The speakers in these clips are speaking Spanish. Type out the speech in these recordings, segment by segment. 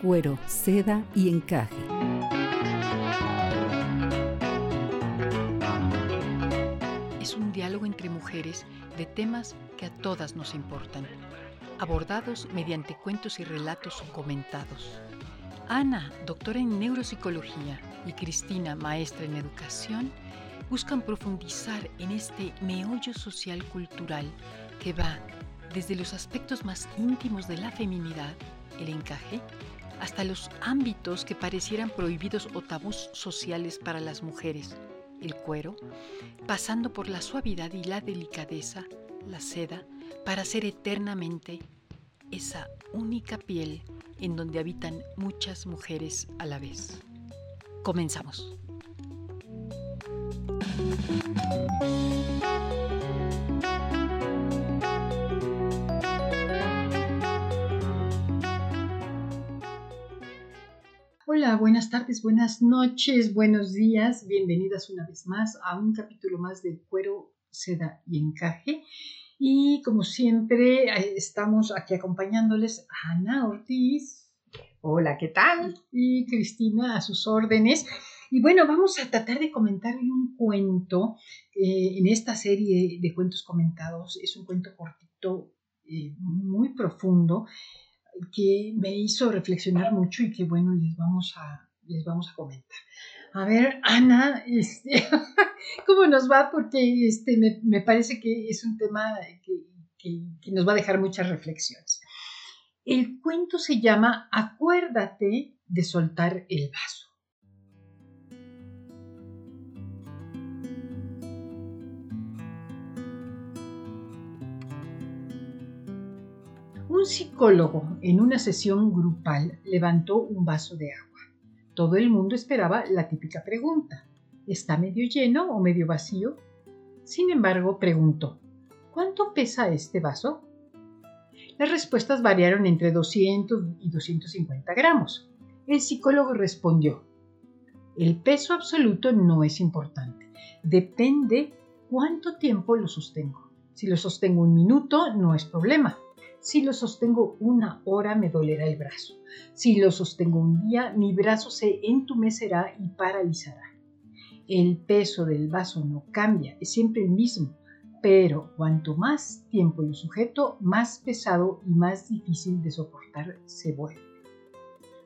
Cuero, seda y encaje. Es un diálogo entre mujeres de temas que a todas nos importan, abordados mediante cuentos y relatos comentados. Ana, doctora en neuropsicología, y Cristina, maestra en educación, buscan profundizar en este meollo social cultural que va desde los aspectos más íntimos de la feminidad, el encaje, hasta los ámbitos que parecieran prohibidos o tabús sociales para las mujeres, el cuero, pasando por la suavidad y la delicadeza, la seda, para ser eternamente esa única piel en donde habitan muchas mujeres a la vez. Comenzamos. Hola, buenas tardes, buenas noches, buenos días. Bienvenidas una vez más a un capítulo más de Cuero, Seda y Encaje. Y como siempre, estamos aquí acompañándoles a Ana Ortiz. Hola, ¿qué tal? Y Cristina a sus órdenes. Y bueno, vamos a tratar de comentar un cuento eh, en esta serie de cuentos comentados. Es un cuento cortito, eh, muy profundo, que me hizo reflexionar mucho y que bueno, les vamos a, les vamos a comentar. A ver, Ana, este, ¿cómo nos va? Porque este, me, parece que es un tema que, que nos va a dejar muchas reflexiones. El cuento se llama Acuérdate de soltar el vaso. Un psicólogo en una sesión grupal levantó un vaso de agua. Todo el mundo esperaba la típica pregunta. ¿Está medio lleno o medio vacío? Sin embargo, preguntó, ¿cuánto pesa este vaso? Las respuestas variaron entre 200 y 250 gramos. El psicólogo respondió, el peso absoluto no es importante, depende cuánto tiempo lo sostengo. Si lo sostengo un minuto, no es problema. Si lo sostengo una hora me dolerá el brazo. Si lo sostengo un día, mi brazo se entumecerá y paralizará. El peso del vaso no cambia, es siempre el mismo, pero cuanto más tiempo lo sujeto, más pesado y más difícil de soportar se vuelve.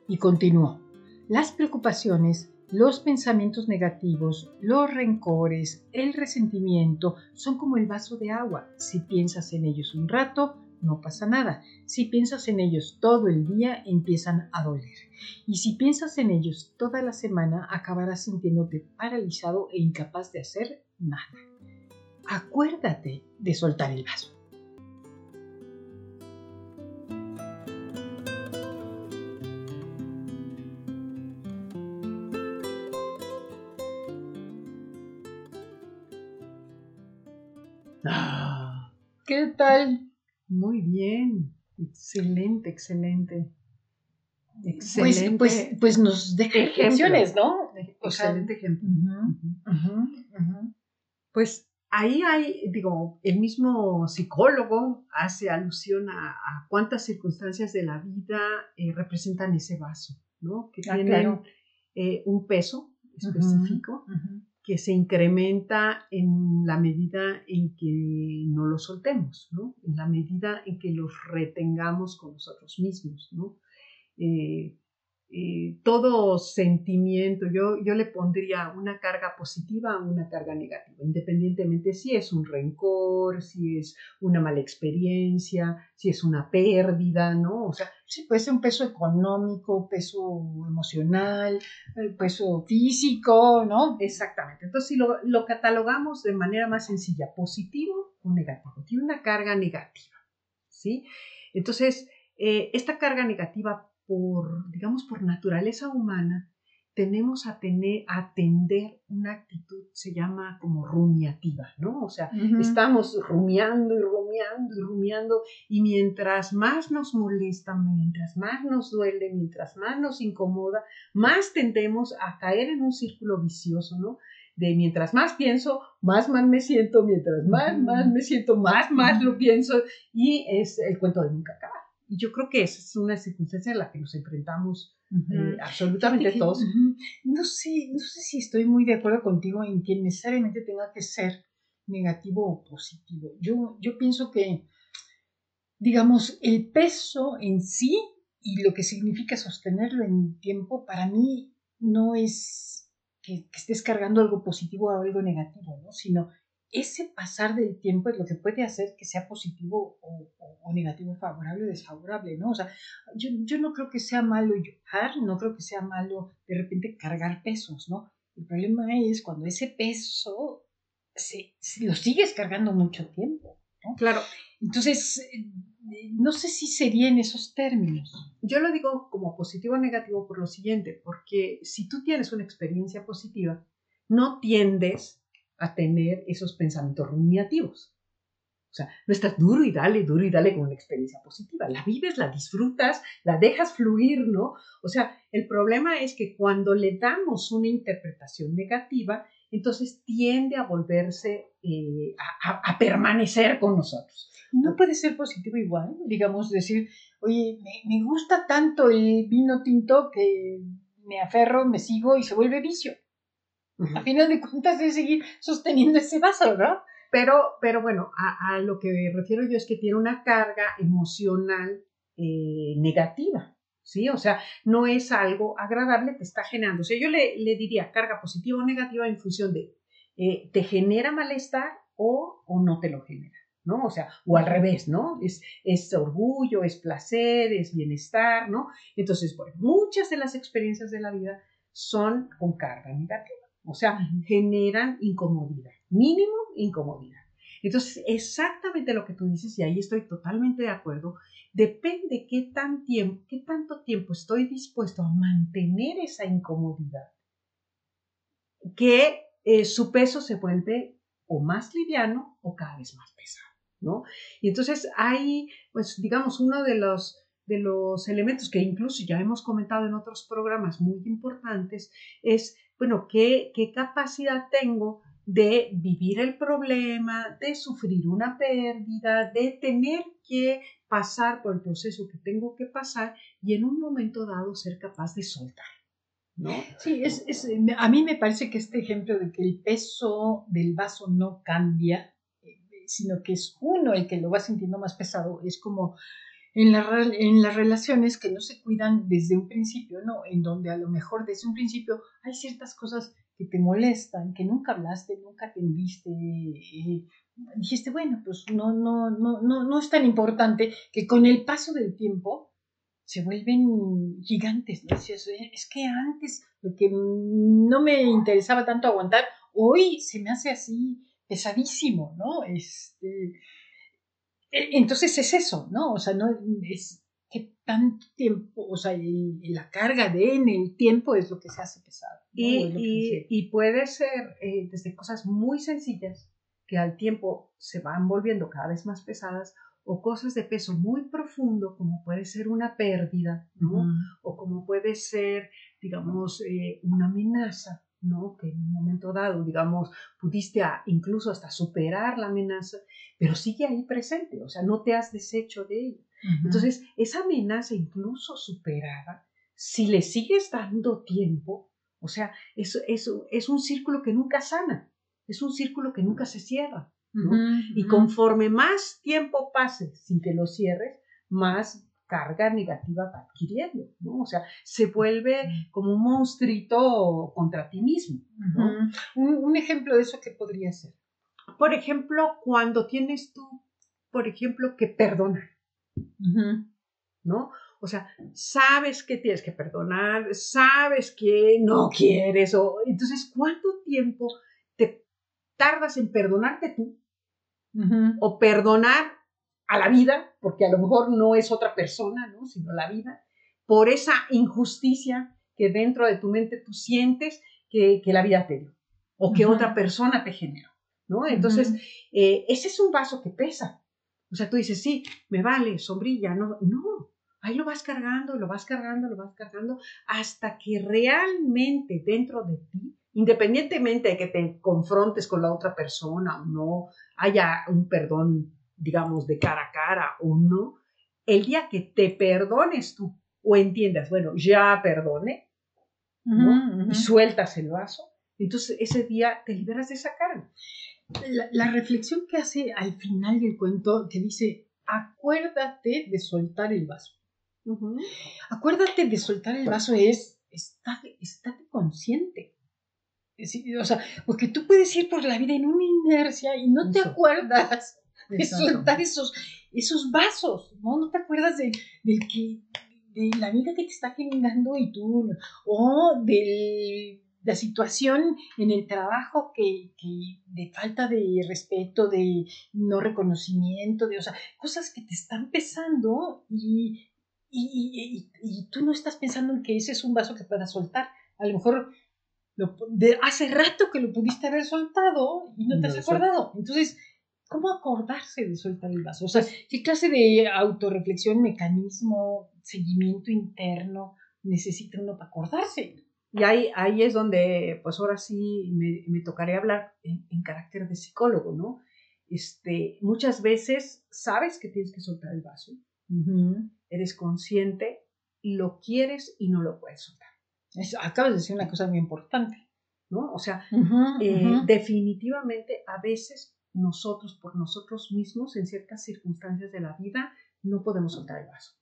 Y continuó. Las preocupaciones, los pensamientos negativos, los rencores, el resentimiento son como el vaso de agua. Si piensas en ellos un rato, no pasa nada. Si piensas en ellos todo el día, empiezan a doler. Y si piensas en ellos toda la semana, acabarás sintiéndote paralizado e incapaz de hacer nada. Acuérdate de soltar el vaso. Ah, ¿Qué tal? Muy bien, excelente, excelente. Pues, excelente. Pues, pues, nos deja ejemplos, ¿no? Excelente ejemplo. Pues ahí hay, digo, el mismo psicólogo hace alusión a, cuántas circunstancias de la vida eh, representan ese vaso, ¿no? Que ah, tienen eh, un peso específico que se incrementa en la medida en que no lo soltemos, ¿no? en la medida en que los retengamos con nosotros mismos. ¿no? Eh, eh, todo sentimiento, yo, yo le pondría una carga positiva o una carga negativa, independientemente si es un rencor, si es una mala experiencia, si es una pérdida, ¿no? O sea, sí, puede ser un peso económico, peso emocional, peso físico, ¿no? Exactamente. Entonces, si lo, lo catalogamos de manera más sencilla, positivo o negativo, tiene una carga negativa, ¿sí? Entonces, eh, esta carga negativa por, digamos, por naturaleza humana, tenemos a tener, a atender una actitud, se llama como rumiativa, ¿no? O sea, estamos rumiando y rumiando y rumiando, y mientras más nos molesta, mientras más nos duele, mientras más nos incomoda, más tendemos a caer en un círculo vicioso, ¿no? De mientras más pienso, más mal me siento, mientras más mal me siento, más más lo pienso, y es el cuento de nunca acabar. Y yo creo que esa es una circunstancia en la que nos enfrentamos eh, absolutamente todos. No sé, no sé si estoy muy de acuerdo contigo en que necesariamente tenga que ser negativo o positivo. Yo, yo pienso que, digamos, el peso en sí y lo que significa sostenerlo en tiempo, para mí no es que, que estés cargando algo positivo o algo negativo, ¿no? sino ese pasar del tiempo es lo que puede hacer que sea positivo o, negativo, favorable o desfavorable, ¿no? O sea, yo, yo, no creo que sea malo llorar, no creo que sea malo de repente cargar pesos, ¿no? El problema es cuando ese peso se, lo sigues cargando mucho tiempo, ¿no? Claro. Entonces, eh, no sé si sería en esos términos. Yo lo digo como positivo o negativo por lo siguiente, porque si tú tienes una experiencia positiva, no tiendes a tener esos pensamientos rumiativos. O sea, no estás duro y dale, duro y dale con una experiencia positiva. La vives, la disfrutas, la dejas fluir, ¿no? O sea, el problema es que cuando le damos una interpretación negativa, entonces tiende a volverse, eh, a, permanecer con nosotros. No puede ser positivo igual, digamos, decir, oye, me gusta tanto el vino tinto que me aferro, me sigo y se vuelve vicio. A final de cuentas de seguir sosteniendo ese vaso, ¿no? Pero, pero bueno, a, lo que me refiero yo es que tiene una carga emocional eh, negativa, ¿sí? O sea, no es algo agradable, te está generando. O sea, yo le, le diría carga positiva o negativa en función de, eh, ¿te genera malestar o, o no te lo genera? ¿no? O sea, o al revés, ¿no? Es, es orgullo, es placer, es bienestar, ¿no? Entonces, bueno, muchas de las experiencias de la vida son con carga negativa. O sea, generan incomodidad, mínimo incomodidad. Entonces, exactamente lo que tú dices, y ahí estoy totalmente de acuerdo, depende qué, tan tiempo, qué tanto tiempo estoy dispuesto a mantener esa incomodidad, que eh, su peso se vuelve o más liviano o cada vez más pesado, ¿no? Y entonces hay, pues, digamos, uno de los de los elementos que incluso ya hemos comentado en otros programas muy importantes es bueno, ¿qué, qué capacidad tengo de vivir el problema, de sufrir una pérdida, de tener que pasar por el proceso que tengo que pasar y en un momento dado ser capaz de soltar. ¿No? Sí, es, es, a mí me parece que este ejemplo de que el peso del vaso no cambia, eh, sino que es uno el que lo va sintiendo más pesado, es como en, la, en las relaciones que no se cuidan desde un principio, ¿no? En donde a lo mejor desde un principio hay ciertas cosas que te molestan, que nunca hablaste, nunca atendiste, eh, dijiste, bueno, pues no, no, no, no, no es tan importante que con el paso del tiempo se vuelven gigantes, ¿no? Es que antes lo que no me interesaba tanto aguantar, hoy se me hace así pesadísimo, ¿no? Este, entonces es eso, ¿no? O sea, no es que tanto tiempo, o sea, la carga de en el tiempo es lo que se hace pesado. Y, puede ser eh, desde cosas muy sencillas que al tiempo se van volviendo cada vez más pesadas o cosas de peso muy profundo como puede ser una pérdida, ¿no? O como puede ser, digamos, eh, una amenaza, ¿no? Que en un momento dado, digamos, pudiste incluso hasta superar la amenaza pero sigue ahí presente, o sea, no te has deshecho de ella. Entonces, esa amenaza incluso superada, si le sigues dando tiempo, o sea, es, es un círculo que nunca sana, es un círculo que nunca se cierra. Y conforme más tiempo pase sin que lo cierres, más carga negativa va adquiriendo, ¿no? O sea, se vuelve como un monstruito contra ti mismo. un, ejemplo de eso que podría ser. Por ejemplo, cuando tienes tú, por ejemplo, que perdonar, ¿no? O sea, sabes que tienes que perdonar, sabes que no quieres, o entonces, ¿cuánto tiempo te tardas en perdonarte tú? O perdonar a la vida, porque a lo mejor no es otra persona, ¿no? Sino la vida, por esa injusticia que dentro de tu mente tú sientes que, que la vida te dio o que otra persona te generó, ¿no? Entonces, eh, ese es un vaso que pesa. O sea, tú dices, sí, me vale, sombrilla, no, no, ahí lo vas cargando, lo vas cargando, lo vas cargando, hasta que realmente dentro de ti, independientemente de que te confrontes con la otra persona o no, haya un perdón, digamos, de cara a cara o no, el día que te perdones tú o entiendas, bueno, ya perdone, y sueltas el vaso, entonces ese día te liberas de esa carga. La, reflexión que hace al final del cuento, que dice, acuérdate de soltar el vaso. Acuérdate de soltar el vaso es, estate, estate consciente. o sea, porque tú puedes ir por la vida en una inercia y no te acuerdas de soltar esos, esos vasos, ¿no? No te acuerdas de, del que, de la vida que te está generando y tú, o de la situación en el trabajo que, de falta de respeto, de no reconocimiento, de, o sea, cosas que te están pesando y, y, y, tú no estás pensando en que ese es un vaso que puedas soltar. A lo mejor lo, de hace rato que lo pudiste haber soltado y no te has acordado. Entonces, ¿cómo acordarse de soltar el vaso? O sea, ¿qué clase de autorreflexión, mecanismo, seguimiento interno necesita uno para acordarse? Y ahí, ahí es donde, pues ahora sí me, me tocaría hablar en, carácter de psicólogo, ¿no? Este, muchas veces sabes que tienes que soltar el vaso, eres consciente, lo quieres y no lo puedes soltar. acabas de decir una cosa muy importante, ¿no? O sea, eh, definitivamente a veces nosotros, por nosotros mismos, en ciertas circunstancias de la vida, no podemos soltar el vaso.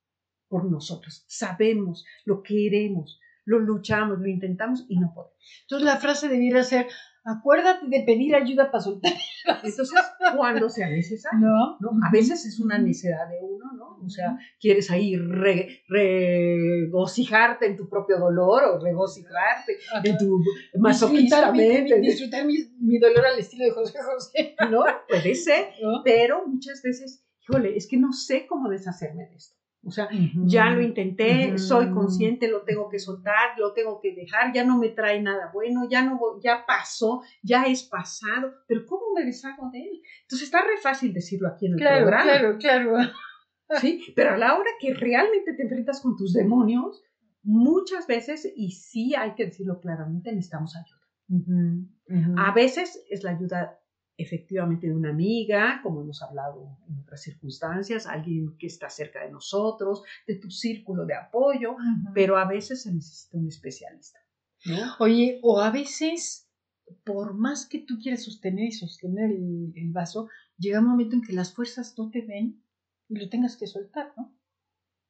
Por nosotros. Sabemos, lo queremos, lo luchamos, lo intentamos y no podemos. Entonces la frase debiera ser, acuérdate de pedir ayuda para soltar. Entonces, cuando sea necesario. ¿No? A veces es una necesidad de uno, ¿no? O sea, quieres ahí regocijarte en tu propio dolor o regocijarte en tu masoquistamente. Disfrutar, mi, mi, dolor al estilo de José José. ¿No? Puede ser, pero muchas veces, híjole, es que no sé cómo deshacerme de esto. O sea, ya lo intenté, soy consciente, lo tengo que soltar, lo tengo que dejar, ya no me trae nada bueno, ya no ya pasó, ya es pasado, pero ¿cómo me deshago de él? Entonces está re fácil decirlo aquí en el claro, programa. Claro, claro. Sí, pero a la hora que realmente te enfrentas con tus demonios, muchas veces, y sí hay que decirlo claramente, necesitamos ayuda. A veces es la ayuda efectivamente de una amiga, como hemos hablado en otras circunstancias, alguien que está cerca de nosotros, de tu círculo de apoyo, pero a veces se necesita un especialista. Oye, o a veces, por más que tú quieras sostener y sostener el, vaso, llega un momento en que las fuerzas no te ven y lo tengas que soltar, ¿no?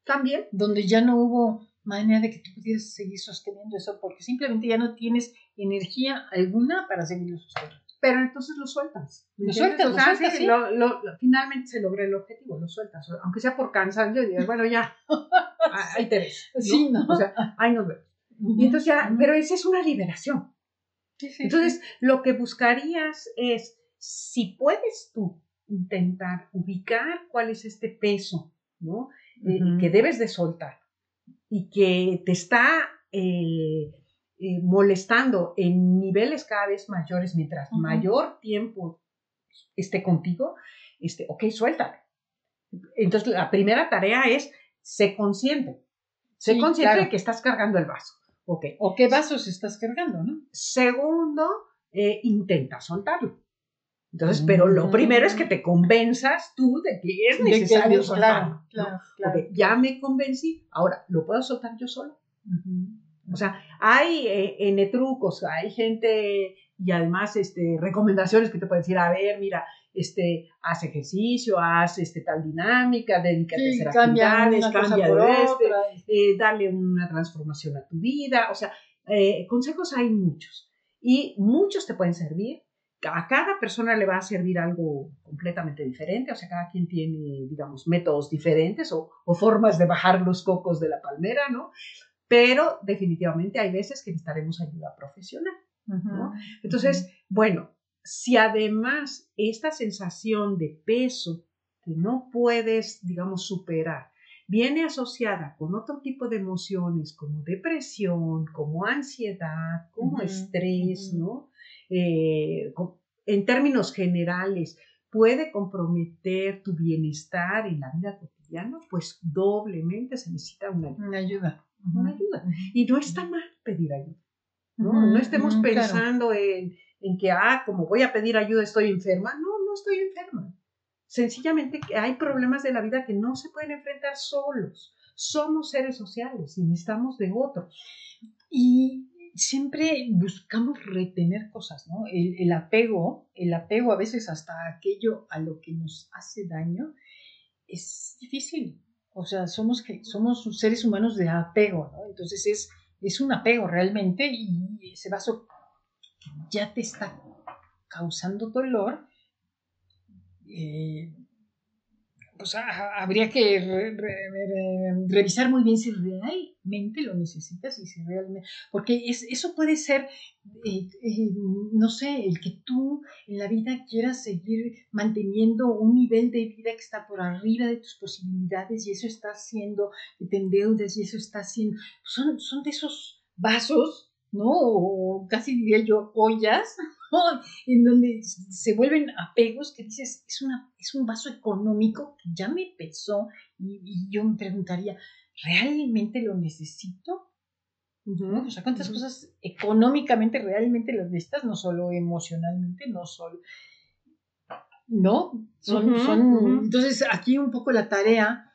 También. Donde ya no hubo manera de que tú pudieras seguir sosteniendo eso, porque simplemente ya no tienes energía alguna para seguirlo sosteniendo pero entonces lo sueltas. Lo sueltas, lo sueltas, finalmente se logra el objetivo, lo sueltas, aunque sea por cansancio, digas, bueno, ya, ahí te ves. Sí, ¿no? O sea, ahí nos vemos. y entonces ya, pero esa es una liberación. entonces, lo que buscarías es, si puedes tú intentar ubicar cuál es este peso, ¿no? Eh, que debes de soltar y que te está eh, eh, molestando en niveles cada vez mayores, mientras mayor tiempo esté contigo, este, ok, suéltalo. Entonces, la primera tarea es, sé consciente. Sé consciente de que estás cargando el vaso. Okay. ¿O qué vasos estás cargando, no? Segundo, eh, intenta soltarlo. Entonces, pero lo primero es que te convenzas tú de que es necesario soltarlo. Claro, claro, ya me convencí, ahora, ¿lo puedo soltar yo solo? O sea, hay eh, trucos, hay gente y además este, recomendaciones que te pueden decir, a ver, mira, este, haz ejercicio, haz este, tal dinámica, dedícate a hacer actividades, cambia de este, eh, dale una transformación a tu vida. O sea, eh, consejos hay muchos y muchos te pueden servir. A cada persona le va a servir algo completamente diferente, o sea, cada quien tiene, digamos, métodos diferentes o, o formas de bajar los cocos de la palmera, ¿no? Pero definitivamente hay veces que necesitaremos ayuda profesional. Entonces, bueno, si además esta sensación de peso que no puedes, digamos, superar, viene asociada con otro tipo de emociones como depresión, como ansiedad, como estrés, ¿no? Eh, en términos generales, puede comprometer tu bienestar en la vida cotidiana, pues doblemente se necesita una ayuda. Una ayuda. Una ayuda. Y no está mal pedir ayuda. No, no estemos pensando en, en, que, ah, como voy a pedir ayuda, estoy enferma. No, no estoy enferma. Sencillamente hay problemas de la vida que no se pueden enfrentar solos. Somos seres sociales y necesitamos de otros. Y siempre buscamos retener cosas, ¿no? El, apego, el apego a veces hasta aquello a lo que nos hace daño, es difícil. O sea, somos, somos seres humanos de apego, ¿no? Entonces es, es un apego realmente y ese vaso ya te está causando dolor, eh, pues habría que revisar muy bien si realmente lo necesitas y si realmente, porque eso puede ser, eh, eh, no sé, el que tú en la vida quieras seguir manteniendo un nivel de vida que está por arriba de tus posibilidades y eso está haciendo que te endeudes y eso está haciendo, son, son de esos vasos ¿no? O casi diría yo ollas, en donde se vuelven apegos que dices, es, una, es un vaso económico que ya me pesó y, yo me preguntaría, ¿realmente lo necesito? O sea, ¿cuántas cosas económicamente realmente las necesitas? No solo emocionalmente, no solo... ¿No? Son, son... Entonces, aquí un poco la tarea,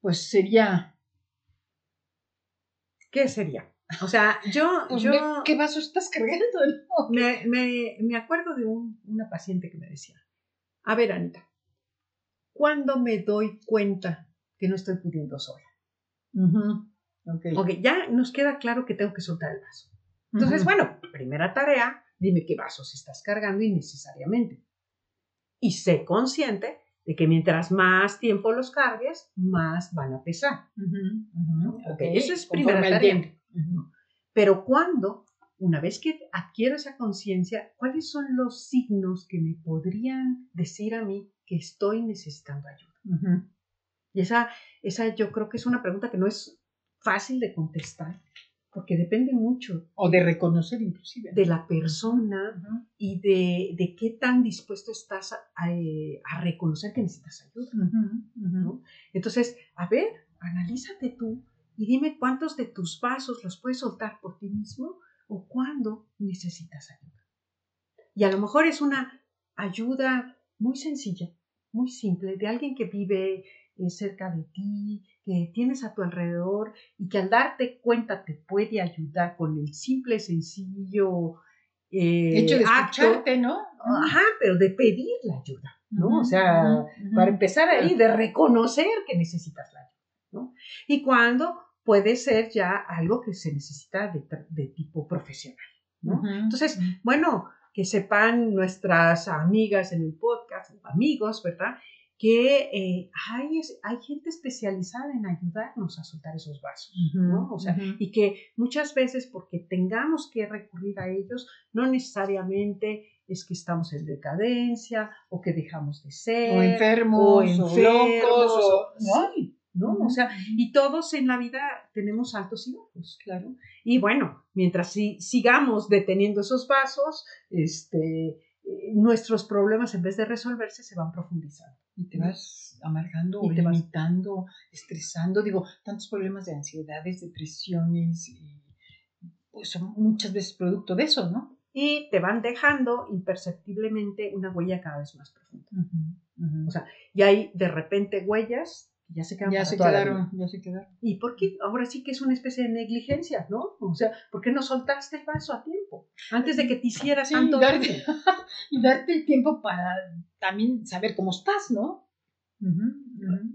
pues sería... ¿Qué sería? O sea, yo... Pues yo ¿Qué vaso estás cargando? Me, me, me, acuerdo de un, una paciente que me decía, a ver, Anita, ¿cuándo me doy cuenta que no estoy pudiendo sola? okay. ok, ya nos queda claro que tengo que soltar el vaso. Entonces, bueno, primera tarea, dime qué vasos estás cargando innecesariamente. Y sé consciente de que mientras más tiempo los cargues, más van a pesar. Okay. Eso es primera tarea. Pero cuando, una vez que adquiero esa conciencia, ¿cuáles son los signos que me podrían decir a mí que estoy necesitando ayuda? Y esa, esa yo creo que es una pregunta que no es fácil de contestar, porque depende mucho. O de reconocer inclusive. De la persona y de, de, qué tan dispuesto estás a, eh, reconocer que necesitas ayuda. Entonces, a ver, analízate tú y dime cuántos de tus vasos los puedes soltar por ti mismo o cuándo necesitas ayuda. Y a lo mejor es una ayuda muy sencilla, muy simple, de alguien que vive eh, cerca de ti, que tienes a tu alrededor y que al darte cuenta te puede ayudar con el simple, sencillo eh, hecho de escucharte, ¿no? Ajá, pero de pedir la ayuda, ¿no? o sea, para empezar ahí, de reconocer que necesitas la ayuda. Y cuando puede ser ya algo que se necesita de, tipo profesional, Entonces, bueno, que sepan nuestras amigas en el podcast, amigos, ¿verdad? Que eh, hay, hay gente especializada en ayudarnos a soltar esos vasos, ¿no? O sea, y que muchas veces porque tengamos que recurrir a ellos, no necesariamente es que estamos en decadencia o que dejamos de ser. O enfermos, o, locos, ¿no? ¿No? O sea, y todos en la vida tenemos altos y bajos, claro. Y bueno, mientras sigamos deteniendo esos vasos, este, eh, nuestros problemas en vez de resolverse se van profundizando. Y te vas amargando, y te limitando, estresando, digo, tantos problemas de ansiedades, depresiones, pues son muchas veces producto de eso, ¿no? Y te van dejando imperceptiblemente una huella cada vez más profunda. O sea, y hay de repente huellas ya se quedaron. Ya se quedaron, ya se quedaron. ¿Y por qué? Ahora sí que es una especie de negligencia, ¿no? O sea, ¿por qué no soltaste el vaso a tiempo? Antes de que te hicieras tanto. Y darte, el tiempo para también saber cómo estás, ¿no?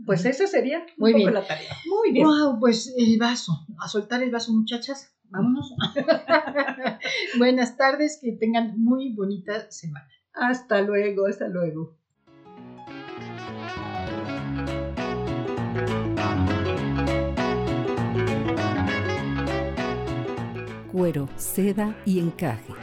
Pues esa sería Muy bien. la tarea. Muy bien. Wow, pues el vaso. A soltar el vaso, muchachas. Vámonos. Buenas tardes, que tengan muy bonita semana. Hasta luego, hasta luego. Cuero, seda y encaje